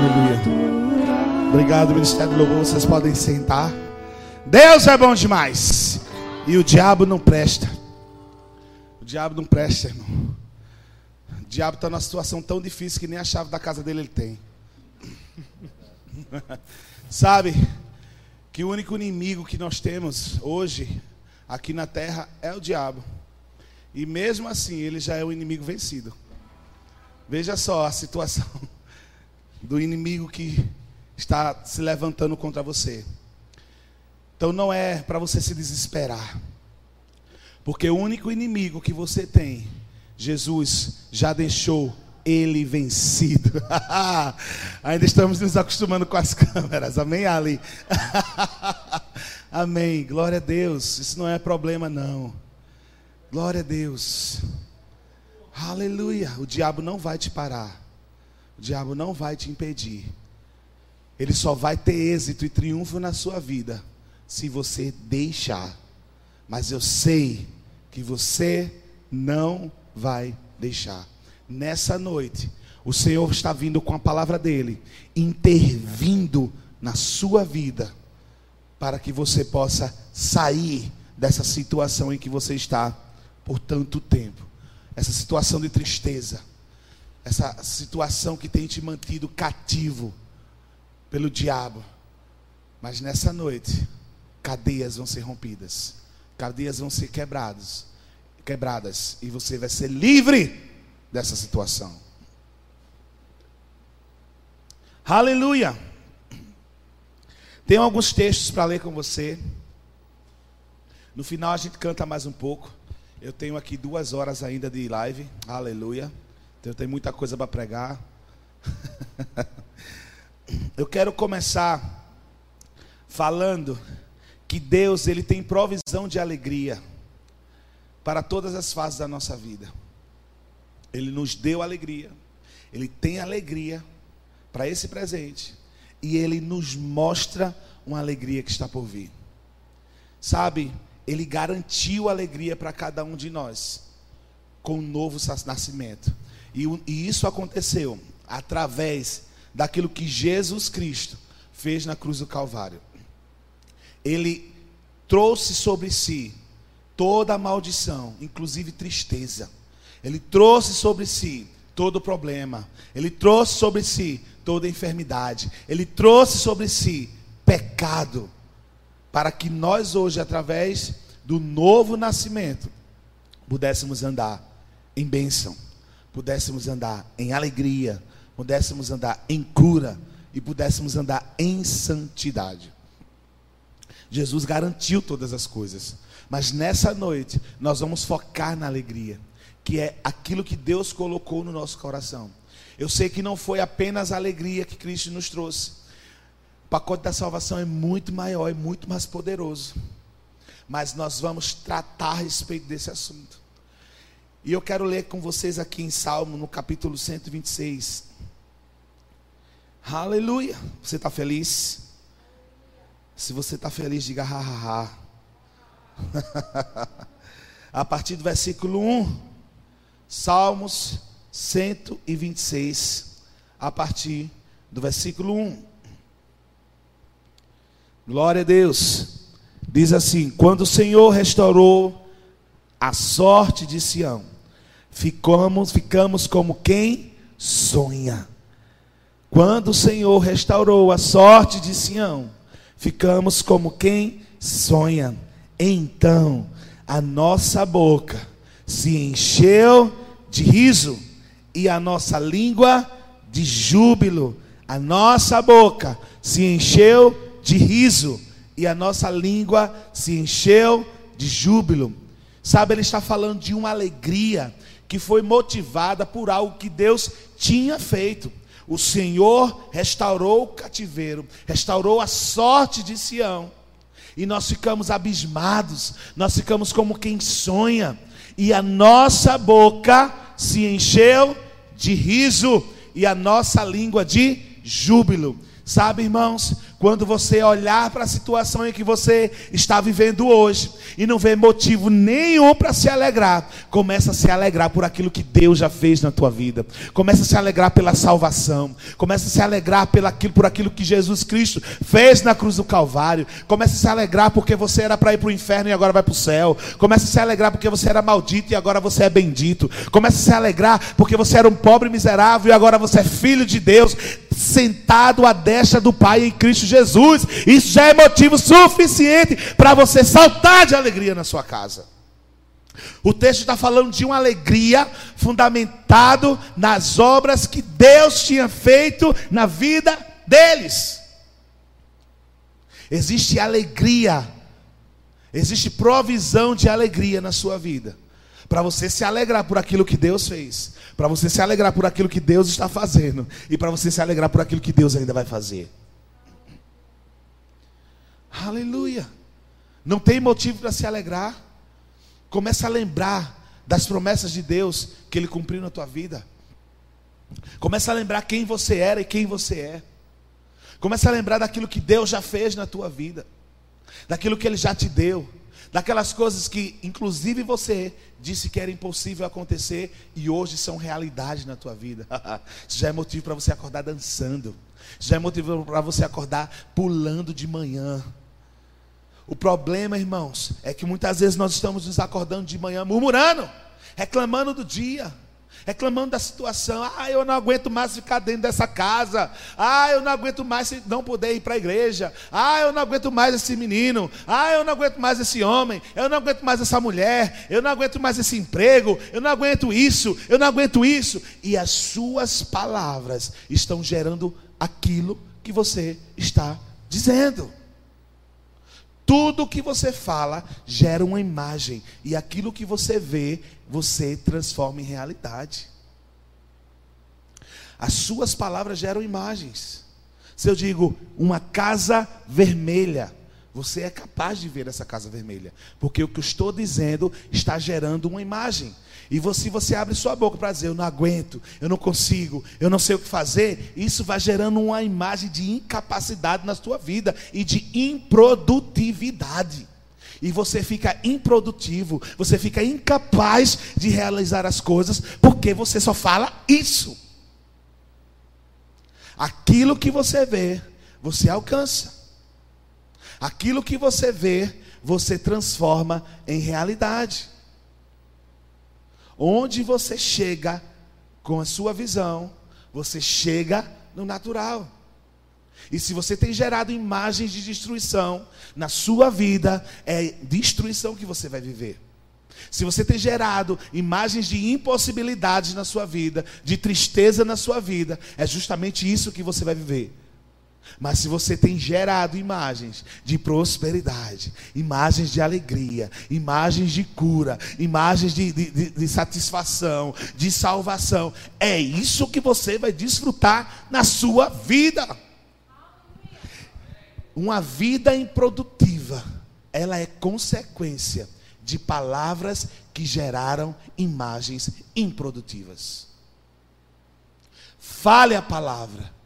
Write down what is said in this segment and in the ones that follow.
Aleluia. Obrigado, Ministério do Louvor. Vocês podem sentar. Deus é bom demais. E o diabo não presta. O diabo não presta, irmão. O diabo está numa situação tão difícil que nem a chave da casa dele ele tem. Sabe que o único inimigo que nós temos hoje aqui na terra é o diabo. E mesmo assim, ele já é o inimigo vencido. Veja só a situação do inimigo que está se levantando contra você. Então não é para você se desesperar. Porque o único inimigo que você tem, Jesus já deixou ele vencido. Ainda estamos nos acostumando com as câmeras. Amém, Ali? Amém. Glória a Deus. Isso não é problema, não. Glória a Deus. Aleluia. O diabo não vai te parar. O diabo não vai te impedir. Ele só vai ter êxito e triunfo na sua vida se você deixar. Mas eu sei que você não vai deixar. Nessa noite, o Senhor está vindo com a palavra dele, intervindo na sua vida, para que você possa sair dessa situação em que você está por tanto tempo. Essa situação de tristeza, essa situação que tem te mantido cativo pelo diabo. Mas nessa noite, cadeias vão ser rompidas, cadeias vão ser quebradas, quebradas e você vai ser livre dessa situação. Aleluia. Tem alguns textos para ler com você. No final a gente canta mais um pouco. Eu tenho aqui duas horas ainda de live. Aleluia. Então, eu tenho muita coisa para pregar. eu quero começar falando que Deus ele tem provisão de alegria para todas as fases da nossa vida. Ele nos deu alegria, ele tem alegria para esse presente e ele nos mostra uma alegria que está por vir. Sabe, ele garantiu alegria para cada um de nós com um novo nascimento. E, e isso aconteceu através daquilo que Jesus Cristo fez na cruz do Calvário ele trouxe sobre si toda a maldição, inclusive tristeza. Ele trouxe sobre si todo o problema. Ele trouxe sobre si toda a enfermidade. Ele trouxe sobre si pecado. Para que nós hoje, através do novo nascimento, pudéssemos andar em bênção, pudéssemos andar em alegria, pudéssemos andar em cura e pudéssemos andar em santidade. Jesus garantiu todas as coisas. Mas nessa noite, nós vamos focar na alegria, que é aquilo que Deus colocou no nosso coração. Eu sei que não foi apenas a alegria que Cristo nos trouxe. O pacote da salvação é muito maior, é muito mais poderoso. Mas nós vamos tratar a respeito desse assunto. E eu quero ler com vocês aqui em Salmo, no capítulo 126. Aleluia. Você está feliz? Se você está feliz, diga ha, ha, ha. A partir do versículo 1, Salmos 126, a partir do versículo 1. Glória a Deus. Diz assim: Quando o Senhor restaurou a sorte de Sião, ficamos, ficamos como quem sonha. Quando o Senhor restaurou a sorte de Sião, ficamos como quem sonha. Então a nossa boca se encheu de riso e a nossa língua de júbilo. A nossa boca se encheu de riso e a nossa língua se encheu de júbilo. Sabe, ele está falando de uma alegria que foi motivada por algo que Deus tinha feito. O Senhor restaurou o cativeiro, restaurou a sorte de Sião. E nós ficamos abismados, nós ficamos como quem sonha, e a nossa boca se encheu de riso e a nossa língua de júbilo. Sabe, irmãos, quando você olhar para a situação em que você está vivendo hoje e não vê motivo nenhum para se alegrar, começa a se alegrar por aquilo que Deus já fez na tua vida. Começa a se alegrar pela salvação. Começa a se alegrar aquilo, por aquilo que Jesus Cristo fez na cruz do Calvário. Começa a se alegrar porque você era para ir para o inferno e agora vai para o céu. Começa a se alegrar porque você era maldito e agora você é bendito. Começa a se alegrar porque você era um pobre miserável e agora você é filho de Deus, sentado à destra do Pai em Cristo Jesus. Isso já é motivo suficiente para você saltar de alegria na sua casa. O texto está falando de uma alegria fundamentado nas obras que Deus tinha feito na vida deles. Existe alegria, existe provisão de alegria na sua vida, para você se alegrar por aquilo que Deus fez, para você se alegrar por aquilo que Deus está fazendo e para você se alegrar por aquilo que Deus ainda vai fazer. Aleluia. Não tem motivo para se alegrar. Começa a lembrar das promessas de Deus que Ele cumpriu na tua vida. Começa a lembrar quem você era e quem você é. Começa a lembrar daquilo que Deus já fez na tua vida. Daquilo que Ele já te deu. Daquelas coisas que, inclusive, você disse que era impossível acontecer e hoje são realidade na tua vida. Isso já é motivo para você acordar dançando. Já é motivo para você acordar pulando de manhã. O problema, irmãos, é que muitas vezes nós estamos nos acordando de manhã murmurando, reclamando do dia, reclamando da situação. Ah, eu não aguento mais ficar dentro dessa casa. Ah, eu não aguento mais não poder ir para a igreja. Ah, eu não aguento mais esse menino. Ah, eu não aguento mais esse homem. Eu não aguento mais essa mulher. Eu não aguento mais esse emprego. Eu não aguento isso. Eu não aguento isso. E as suas palavras estão gerando aquilo que você está dizendo. Tudo que você fala gera uma imagem, e aquilo que você vê, você transforma em realidade. As suas palavras geram imagens. Se eu digo uma casa vermelha, você é capaz de ver essa casa vermelha, porque o que eu estou dizendo está gerando uma imagem. E você, você abre sua boca para dizer, eu não aguento, eu não consigo, eu não sei o que fazer, isso vai gerando uma imagem de incapacidade na sua vida e de improdutividade. E você fica improdutivo, você fica incapaz de realizar as coisas, porque você só fala isso. Aquilo que você vê, você alcança. Aquilo que você vê, você transforma em realidade. Onde você chega com a sua visão, você chega no natural. E se você tem gerado imagens de destruição na sua vida, é destruição que você vai viver. Se você tem gerado imagens de impossibilidades na sua vida, de tristeza na sua vida, é justamente isso que você vai viver. Mas se você tem gerado imagens de prosperidade, imagens de alegria, imagens de cura, imagens de, de, de, de, satisfação, de salvação, é isso que você vai desfrutar na sua vida. Uma vida improdutiva, ela é consequência de palavras que geraram imagens improdutivas. Fale a palavra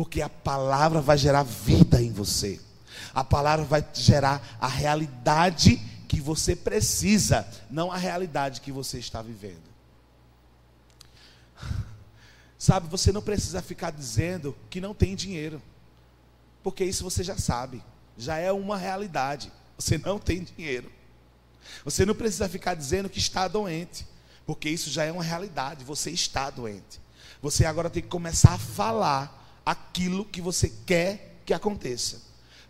porque a palavra vai gerar vida em você. A palavra vai gerar a realidade que você precisa, não a realidade que você está vivendo. Sabe, você não precisa ficar dizendo que não tem dinheiro, porque isso você já sabe, já é uma realidade. Você não tem dinheiro. Você não precisa ficar dizendo que está doente, porque isso já é uma realidade, você está doente. Você agora tem que começar a falar aquilo que você quer que aconteça.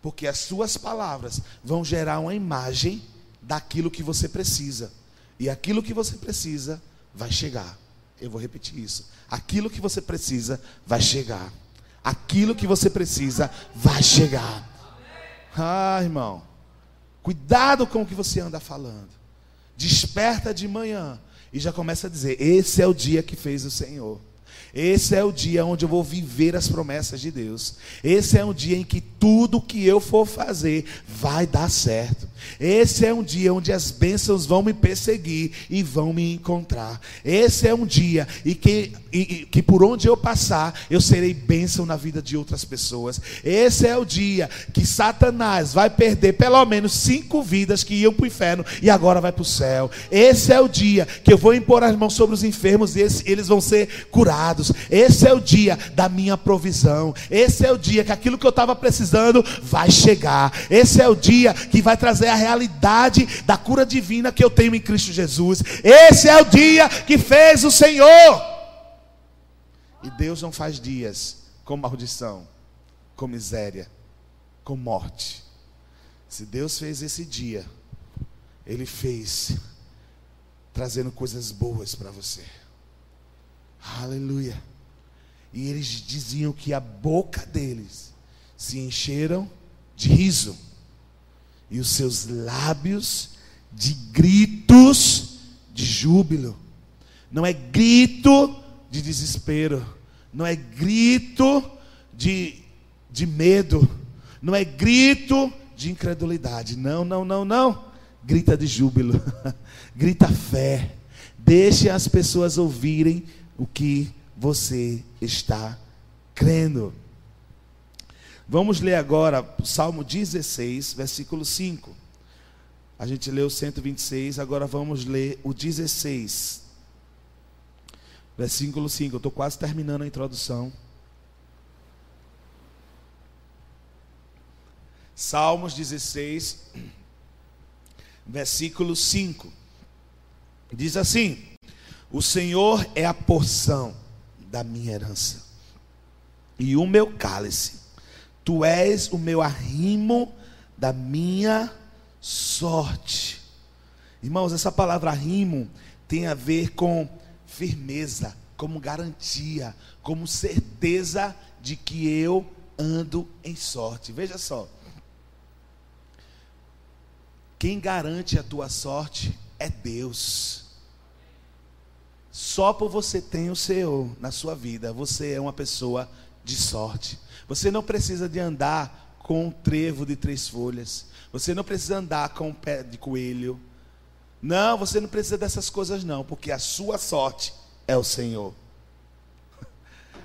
Porque as suas palavras vão gerar uma imagem daquilo que você precisa. E aquilo que você precisa vai chegar. Eu vou repetir isso. Aquilo que você precisa vai chegar. Aquilo que você precisa vai chegar. Ah, irmão. Cuidado com o que você anda falando. Desperta de manhã e já começa a dizer: Esse é o dia que fez o Senhor. Esse é o dia onde eu vou viver as promessas de Deus. Esse é o dia em que tudo que eu for fazer vai dar certo. Esse é um dia onde as bênçãos vão me perseguir e vão me encontrar. Esse é um dia e que, e, que por onde eu passar, eu serei bênção na vida de outras pessoas. Esse é o dia que Satanás vai perder pelo menos cinco vidas que iam para o inferno e agora vai para o céu. Esse é o dia que eu vou impor as mãos sobre os enfermos e eles, eles vão ser curados. Esse é o dia da minha provisão. Esse é o dia que aquilo que eu estava precisando vai chegar. Esse é o dia que vai trazer a realidade da cura divina que eu tenho em Cristo Jesus. Esse é o dia que fez o Senhor. E Deus não faz dias com maldição, com miséria, com morte. Se Deus fez esse dia, Ele fez trazendo coisas boas para você. Aleluia. E eles diziam que a boca deles se encheram de riso e os seus lábios de gritos de júbilo. Não é grito de desespero, não é grito de, de medo, não é grito de incredulidade. Não, não, não, não. Grita de júbilo, grita fé. Deixe as pessoas ouvirem o que você está crendo. Vamos ler agora Salmo 16, versículo 5. A gente leu o 126, agora vamos ler o 16. Versículo 5. Eu estou quase terminando a introdução. Salmos 16, versículo 5. Diz assim: O Senhor é a porção da minha herança e o meu cálice Tu és o meu arrimo da minha sorte. Irmãos, essa palavra arrimo tem a ver com firmeza, como garantia, como certeza de que eu ando em sorte. Veja só. Quem garante a tua sorte é Deus. Só por você ter o Senhor na sua vida, você é uma pessoa de sorte. Você não precisa de andar com um trevo de três folhas. Você não precisa andar com um pé de coelho. Não, você não precisa dessas coisas não, porque a sua sorte é o Senhor.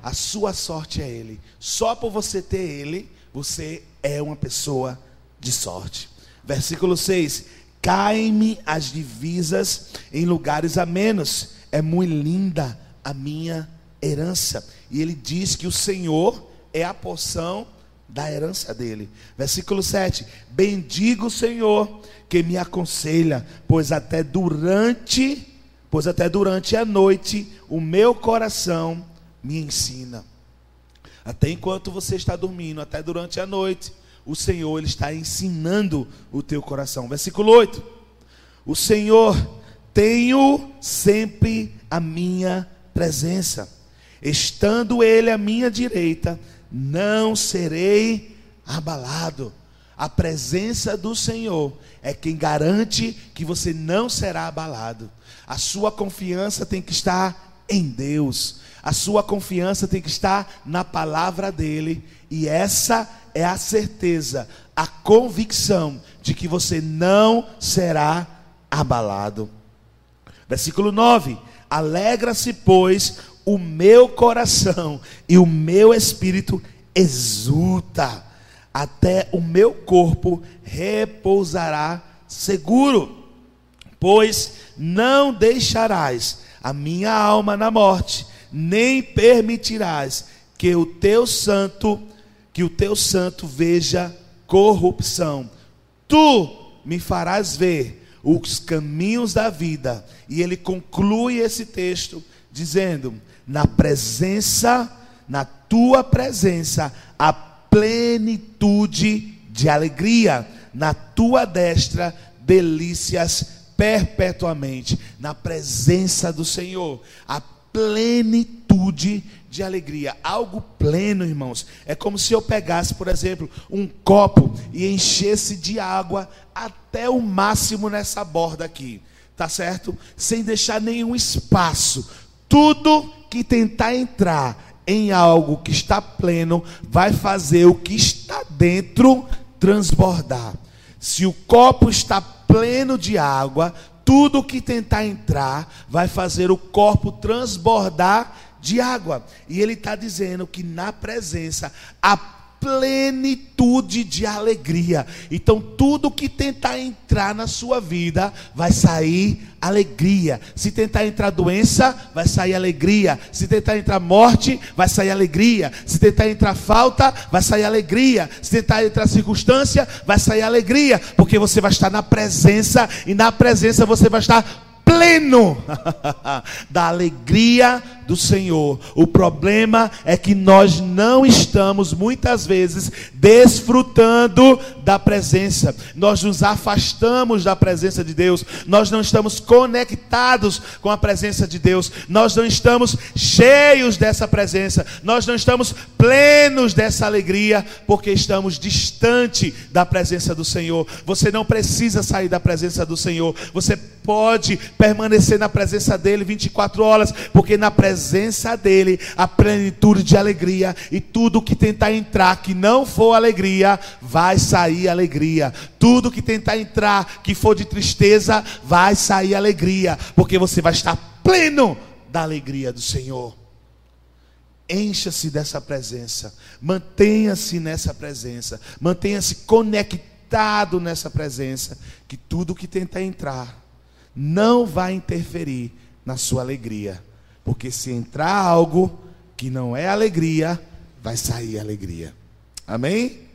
A sua sorte é Ele. Só por você ter Ele, você é uma pessoa de sorte. Versículo 6: Caem-me as divisas em lugares a menos. É muito linda a minha herança. E ele diz que o Senhor é a porção da herança dele. Versículo 7: Bendigo o Senhor que me aconselha, pois até durante, pois até durante a noite o meu coração me ensina. Até enquanto você está dormindo, até durante a noite, o Senhor ele está ensinando o teu coração. Versículo 8: O Senhor tenho sempre a minha presença, estando ele à minha direita, não serei abalado. A presença do Senhor é quem garante que você não será abalado. A sua confiança tem que estar em Deus. A sua confiança tem que estar na palavra dele. E essa é a certeza, a convicção de que você não será abalado. Versículo 9: Alegra-se, pois, o meu coração e o meu espírito exulta, até o meu corpo repousará seguro, pois não deixarás a minha alma na morte, nem permitirás que o teu santo, que o teu santo veja corrupção. Tu me farás ver os caminhos da vida. E ele conclui esse texto dizendo: na presença, na tua presença, a plenitude de alegria, na tua destra, delícias perpetuamente, na presença do Senhor, a plenitude de alegria, algo pleno, irmãos. É como se eu pegasse, por exemplo, um copo e enchesse de água até o máximo nessa borda aqui, tá certo? Sem deixar nenhum espaço. Tudo que tentar entrar em algo que está pleno vai fazer o que está dentro transbordar. Se o copo está pleno de água, tudo que tentar entrar vai fazer o corpo transbordar de água. E ele está dizendo que na presença a plenitude de alegria. Então, tudo que tentar entrar na sua vida vai sair alegria. Se tentar entrar doença, vai sair alegria. Se tentar entrar morte, vai sair alegria. Se tentar entrar falta, vai sair alegria. Se tentar entrar circunstância, vai sair alegria, porque você vai estar na presença e na presença você vai estar pleno da alegria do Senhor. O problema é que nós não estamos muitas vezes desfrutando da presença. Nós nos afastamos da presença de Deus. Nós não estamos conectados com a presença de Deus. Nós não estamos cheios dessa presença. Nós não estamos plenos dessa alegria porque estamos distante da presença do Senhor. Você não precisa sair da presença do Senhor. Você pode permanecer na presença dele 24 horas, porque na presença dele a plenitude de alegria e tudo que tentar entrar que não for alegria, vai sair alegria. Tudo que tentar entrar que for de tristeza, vai sair alegria, porque você vai estar pleno da alegria do Senhor. Encha-se dessa presença, mantenha-se nessa presença, mantenha-se conectado nessa presença, que tudo que tentar entrar não vai interferir na sua alegria. Porque se entrar algo que não é alegria, vai sair alegria. Amém?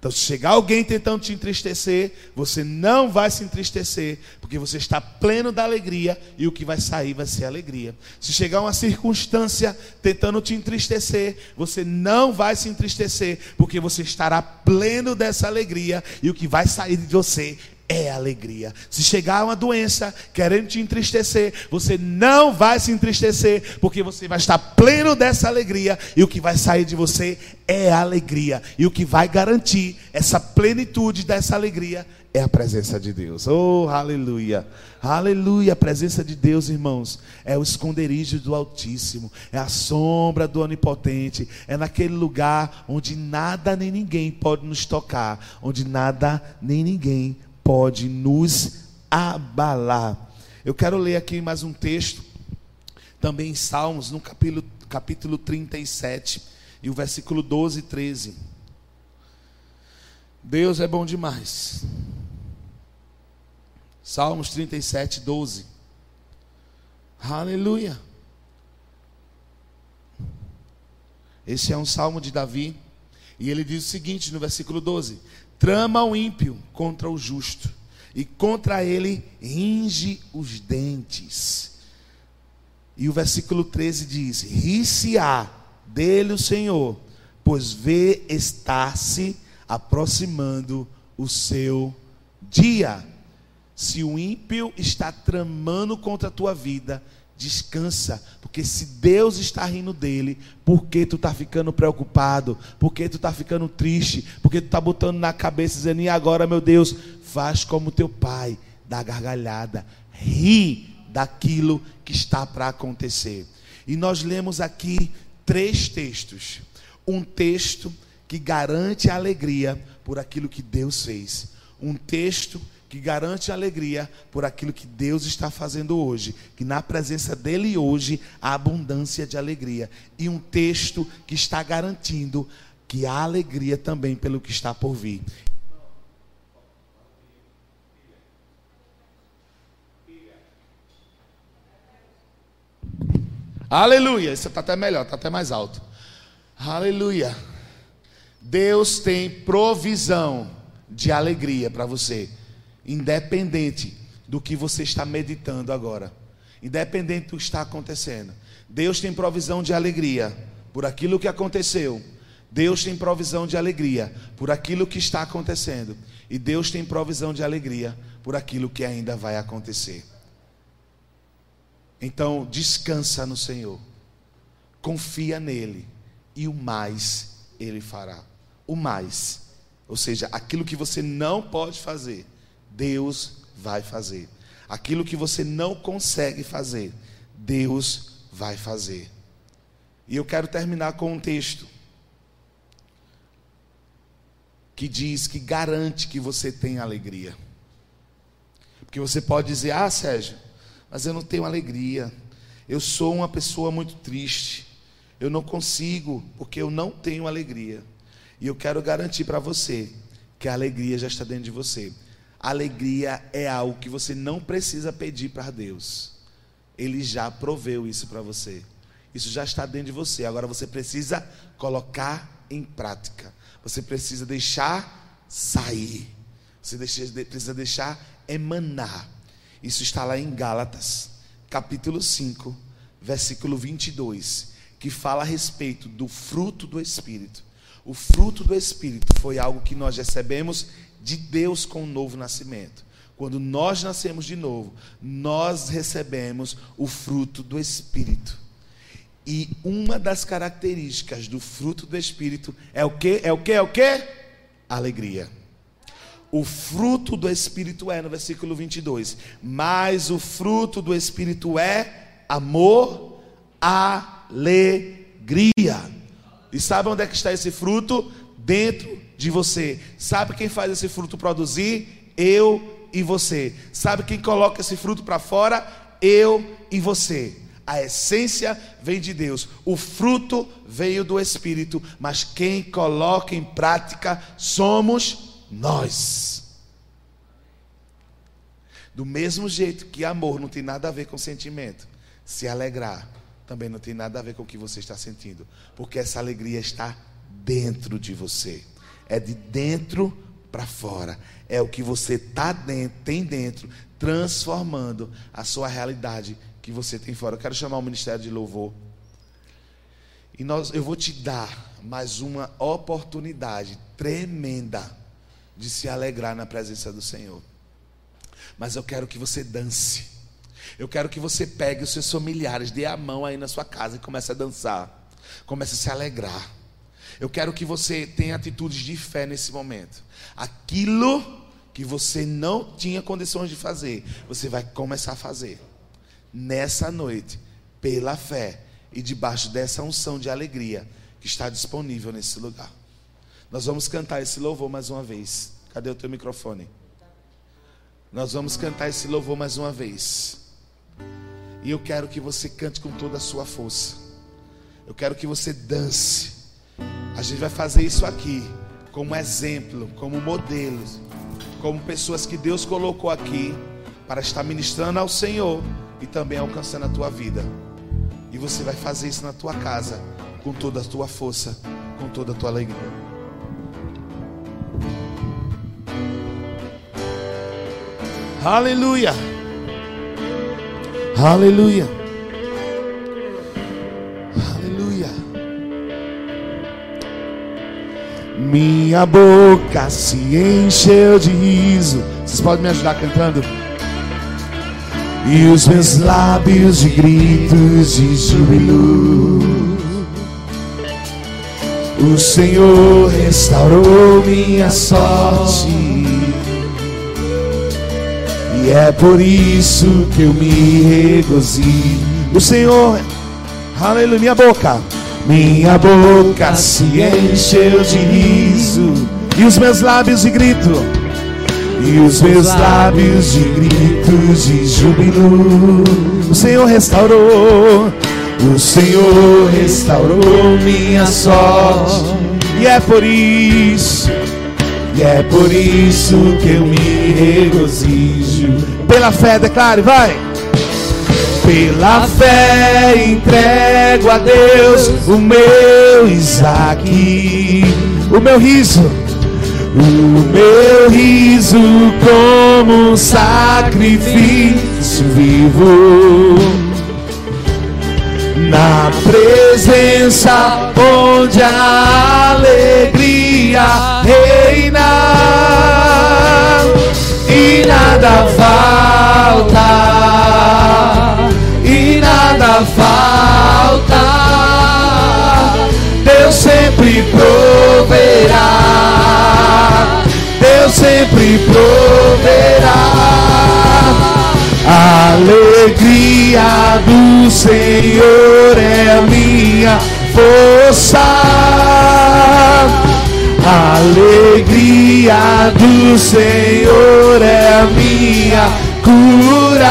Então, se chegar alguém tentando te entristecer, você não vai se entristecer, porque você está pleno da alegria e o que vai sair vai ser alegria. Se chegar uma circunstância tentando te entristecer, você não vai se entristecer, porque você estará pleno dessa alegria e o que vai sair de você é alegria. Se chegar uma doença querendo te entristecer, você não vai se entristecer, porque você vai estar pleno dessa alegria e o que vai sair de você é alegria. E o que vai garantir essa plenitude dessa alegria é a presença de Deus. Oh, aleluia. Aleluia. A presença de Deus, irmãos, é o esconderijo do Altíssimo, é a sombra do Onipotente, é naquele lugar onde nada nem ninguém pode nos tocar, onde nada nem ninguém pode nos abalar. Eu quero ler aqui mais um texto, também em Salmos, no capítulo, capítulo 37, e o versículo 12 e 13. Deus é bom demais. Salmos 37, 12. Aleluia. Esse é um salmo de Davi. E ele diz o seguinte no versículo 12: trama o ímpio contra o justo, e contra ele ringe os dentes. E o versículo 13 diz: Ri-se-á dele o Senhor, pois vê estar-se aproximando o seu dia. Se o ímpio está tramando contra a tua vida, Descansa, porque se Deus está rindo dele, por que tu está ficando preocupado? Por que tu está ficando triste? Por que tu está botando na cabeça dizendo, e agora, meu Deus, faz como teu pai, dá gargalhada, ri daquilo que está para acontecer. E nós lemos aqui três textos. Um texto que garante a alegria por aquilo que Deus fez. Um texto que garante alegria por aquilo que Deus está fazendo hoje, que na presença dele hoje há abundância de alegria, e um texto que está garantindo que há alegria também pelo que está por vir. Aleluia, isso está até melhor, está até mais alto. Aleluia. Deus tem provisão de alegria para você independente do que você está meditando agora, independente do que está acontecendo. Deus tem provisão de alegria por aquilo que aconteceu. Deus tem provisão de alegria por aquilo que está acontecendo. E Deus tem provisão de alegria por aquilo que ainda vai acontecer. Então, descansa no Senhor. Confia nele. E o mais ele fará. O mais. Ou seja, aquilo que você não pode fazer Deus vai fazer. Aquilo que você não consegue fazer, Deus vai fazer. E eu quero terminar com um texto. que diz que garante que você tem alegria. Porque você pode dizer: "Ah, Sérgio, mas eu não tenho alegria. Eu sou uma pessoa muito triste. Eu não consigo, porque eu não tenho alegria." E eu quero garantir para você que a alegria já está dentro de você. Alegria é algo que você não precisa pedir para Deus. Ele já proveu isso para você. Isso já está dentro de você. Agora você precisa colocar em prática. Você precisa deixar sair. Você precisa deixar emanar. Isso está lá em Gálatas, capítulo 5, versículo 22, que fala a respeito do fruto do Espírito. O fruto do Espírito foi algo que nós recebemos de Deus com o novo nascimento. Quando nós nascemos de novo, nós recebemos o fruto do Espírito. E uma das características do fruto do Espírito é o que? É o que? É o que? Alegria. O fruto do Espírito é, no versículo 22, mas o fruto do Espírito é amor, alegria. E sabe onde é que está esse fruto? Dentro de você. Sabe quem faz esse fruto produzir? Eu e você. Sabe quem coloca esse fruto para fora? Eu e você. A essência vem de Deus, o fruto veio do Espírito, mas quem coloca em prática somos nós. Do mesmo jeito que amor não tem nada a ver com sentimento, se alegrar também não tem nada a ver com o que você está sentindo, porque essa alegria está dentro de você, é de dentro para fora, é o que você tá dentro, tem dentro, transformando a sua realidade que você tem fora. Eu quero chamar o ministério de louvor. E nós, eu vou te dar mais uma oportunidade tremenda de se alegrar na presença do Senhor. Mas eu quero que você dance. Eu quero que você pegue os seus familiares, dê a mão aí na sua casa e comece a dançar. Comece a se alegrar. Eu quero que você tenha atitudes de fé nesse momento. Aquilo que você não tinha condições de fazer, você vai começar a fazer. Nessa noite, pela fé e debaixo dessa unção de alegria que está disponível nesse lugar. Nós vamos cantar esse louvor mais uma vez. Cadê o teu microfone? Nós vamos cantar esse louvor mais uma vez. E eu quero que você cante com toda a sua força. Eu quero que você dance. A gente vai fazer isso aqui como exemplo, como modelo, como pessoas que Deus colocou aqui para estar ministrando ao Senhor e também alcançando a tua vida. E você vai fazer isso na tua casa com toda a tua força, com toda a tua alegria. Aleluia. Aleluia. Minha boca se encheu de riso. Vocês podem me ajudar cantando? E os meus lábios de gritos de júbilo. O Senhor restaurou minha sorte e é por isso que eu me regozijo. O Senhor, aleluia, minha boca, minha boca se encheu de riso, e os meus lábios de grito, e os meus lábios de gritos de júbilo. O Senhor restaurou, o Senhor restaurou minha sorte, e é por isso e é por isso que eu me regozijo. Pela fé, declare, vai. Pela fé entrego a Deus o meu Isaac, o meu riso, o meu riso como um sacrifício vivo. Na presença onde a alegria reina. E nada falta, falta. Deus sempre proverá, Deus sempre proverá. Alegria do Senhor é minha força. Alegria do Senhor é minha cura.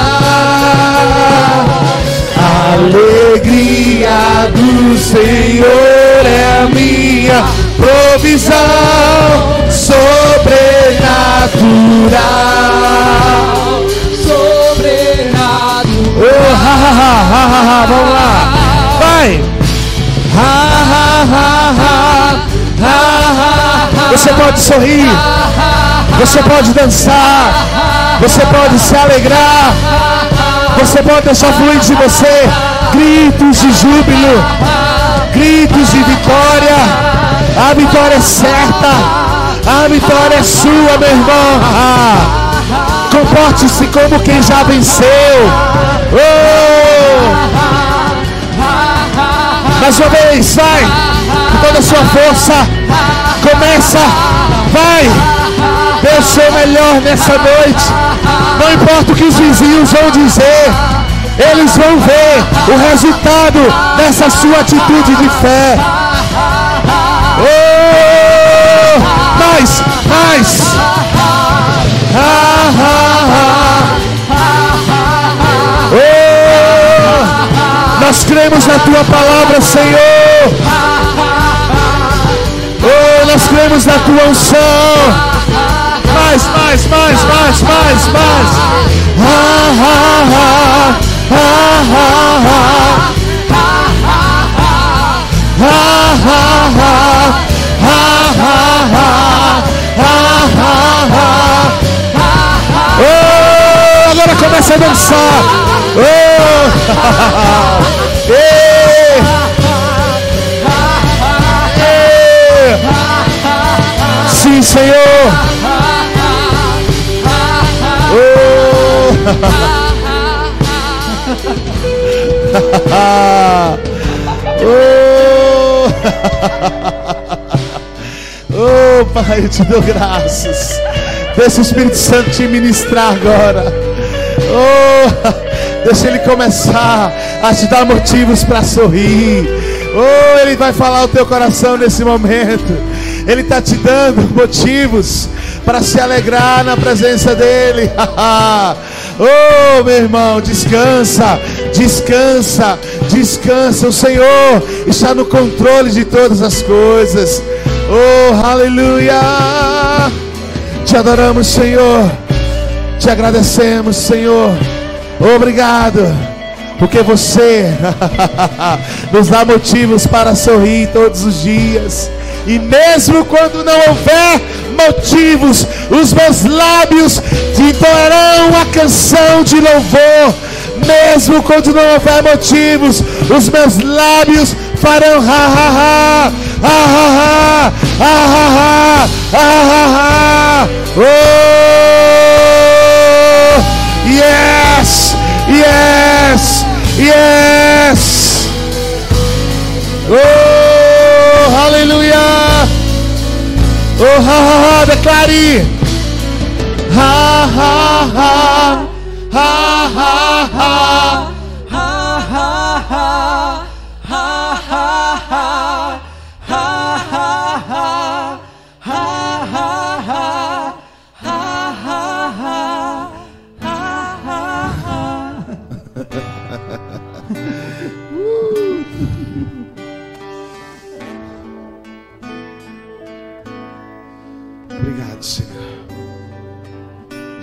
A alegria do Senhor é a minha provisão sobrenatural. Sobrenatural. Oh, ha, ha, ha, ha, ha, ha, vamos lá. Vai. Ha, ha, ha, ha, ha, ha. Você pode sorrir. Você pode dançar. Você pode se alegrar. Você pode deixar fluir de você gritos de júbilo, gritos de vitória. A vitória é certa. A vitória é sua, meu irmão. Comporte-se como quem já venceu. Oh! Mais uma vez, vai. Com toda a sua força. Começa. Vai. Dê o seu melhor nessa noite. Não importa o que os vizinhos vão dizer. Eles vão ver o resultado dessa sua atitude de fé. Oh! Mais, mais. Oh! Nós cremos na tua palavra, Senhor. Oh, nós cremos na tua unção. Mais, mais, mais, mais, mais, mais. Ah, ah, ah. Oh, agora começa a dançar. Oh. Oh. Pai, eu te dou graças. Deixa o Espírito Santo te ministrar agora. Oh, deixa ele começar a te dar motivos para sorrir. Oh, ele vai falar o teu coração nesse momento. Ele está te dando motivos para se alegrar na presença dele. oh, meu irmão, descansa, descansa, descansa. O Senhor está no controle de todas as coisas. Oh, aleluia. Te adoramos, Senhor. Te agradecemos, Senhor. Obrigado. Porque você nos dá motivos para sorrir todos os dias. E mesmo quando não houver motivos, os meus lábios entoarão a canção de louvor. Mesmo quando não houver motivos, os meus lábios farão ha ha ha, ha ha ha, ha ha ha, ha ha ha. Oh, yes, yes, yes. Oh, aleluia. Oh, ha, ha, ha, declare. Ha, ha, ha. Ha, ha, ha. Ha, ha, ha. Ha, ha, ha. Ha, ha, ha. Ha, ha, ha. Ha, ha, ha. Ha, ha, ha.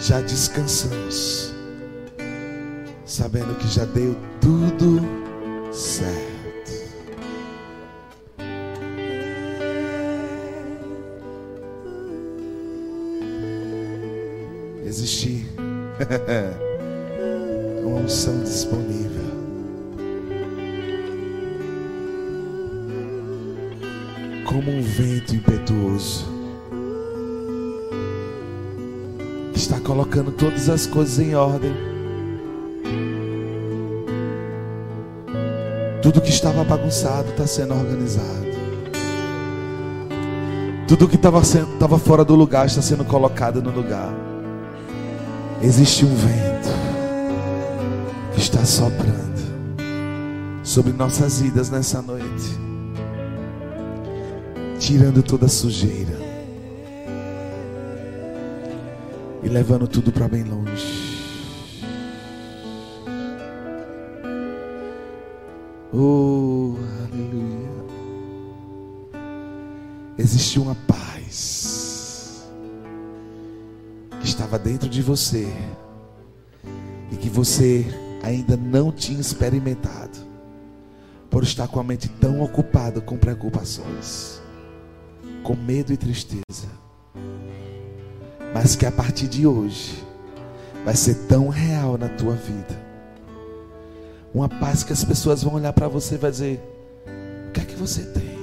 Já descansamos, sabendo que já deu tudo as coisas em ordem. Tudo que estava bagunçado está sendo organizado. Tudo que estava estava fora do lugar está sendo colocado no lugar. Existe um vento que está soprando sobre nossas vidas nessa noite, tirando toda a sujeira, e levando tudo para bem longe. Oh, aleluia. Existe uma paz que estava dentro de você e que você ainda não tinha experimentado por estar com a mente tão ocupada com preocupações, com medo e tristeza. Mas que a partir de hoje vai ser tão real na tua vida. Uma paz que as pessoas vão olhar para você e vai dizer: O que é que você tem?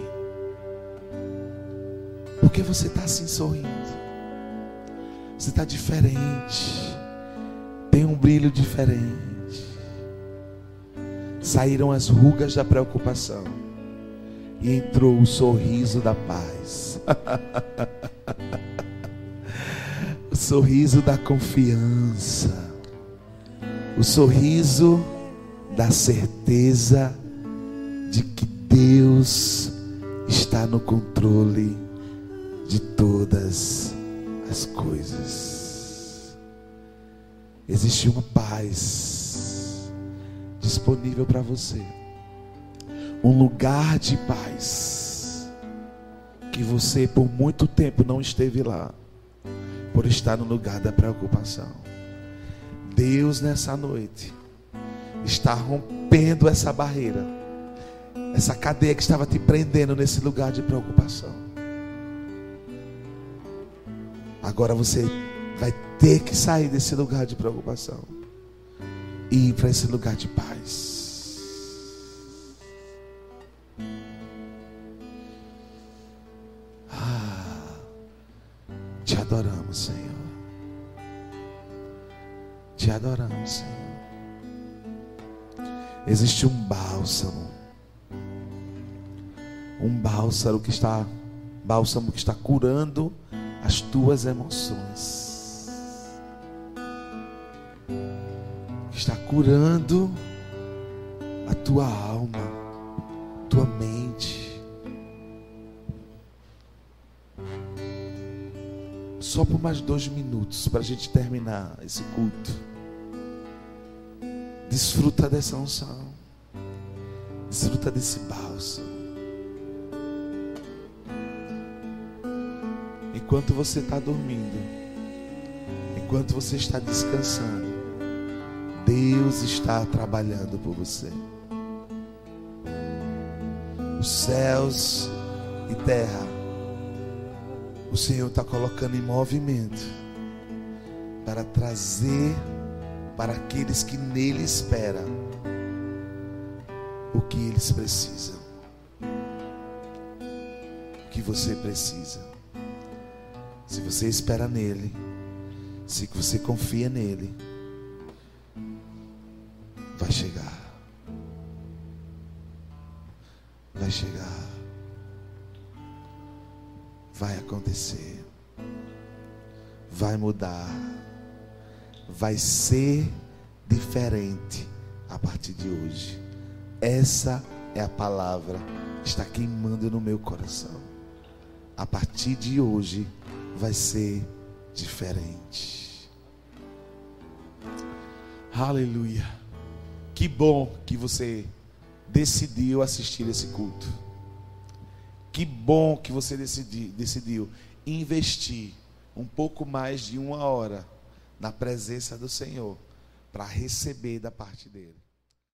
Por que você está assim sorrindo? Você está diferente. Tem um brilho diferente saíram as rugas da preocupação e entrou o sorriso da paz. o sorriso da confiança. O sorriso da certeza de que Deus está no controle de todas as coisas. Existe uma paz disponível para você. Um lugar de paz. Que você por muito tempo não esteve lá. Por estar no lugar da preocupação. Deus nessa noite está rompendo essa barreira. Essa cadeia que estava te prendendo nesse lugar de preocupação. Agora você vai ter que sair desse lugar de preocupação e ir para esse lugar de paz. Adoramos, Senhor. Te adoramos, Senhor. Existe um bálsamo. Um bálsamo que está bálsamo que está curando as tuas emoções. está curando a tua alma, tua mente. Só por mais dois minutos para a gente terminar esse culto. Desfruta dessa unção. Desfruta desse bálsamo. Enquanto você está dormindo, enquanto você está descansando, Deus está trabalhando por você. Os céus e terra, o Senhor está colocando em movimento para trazer para aqueles que nele esperam o que eles precisam. O que você precisa. Se você espera nele, se você confia nele, vai chegar. Vai chegar. Vai acontecer. Vai mudar. Vai ser diferente a partir de hoje. Essa é a palavra que está queimando no meu coração. A partir de hoje vai ser diferente. Aleluia. Que bom que você decidiu assistir esse culto. Que bom que você decidi, decidiu investir um pouco mais de uma hora na presença do Senhor para receber da parte dele.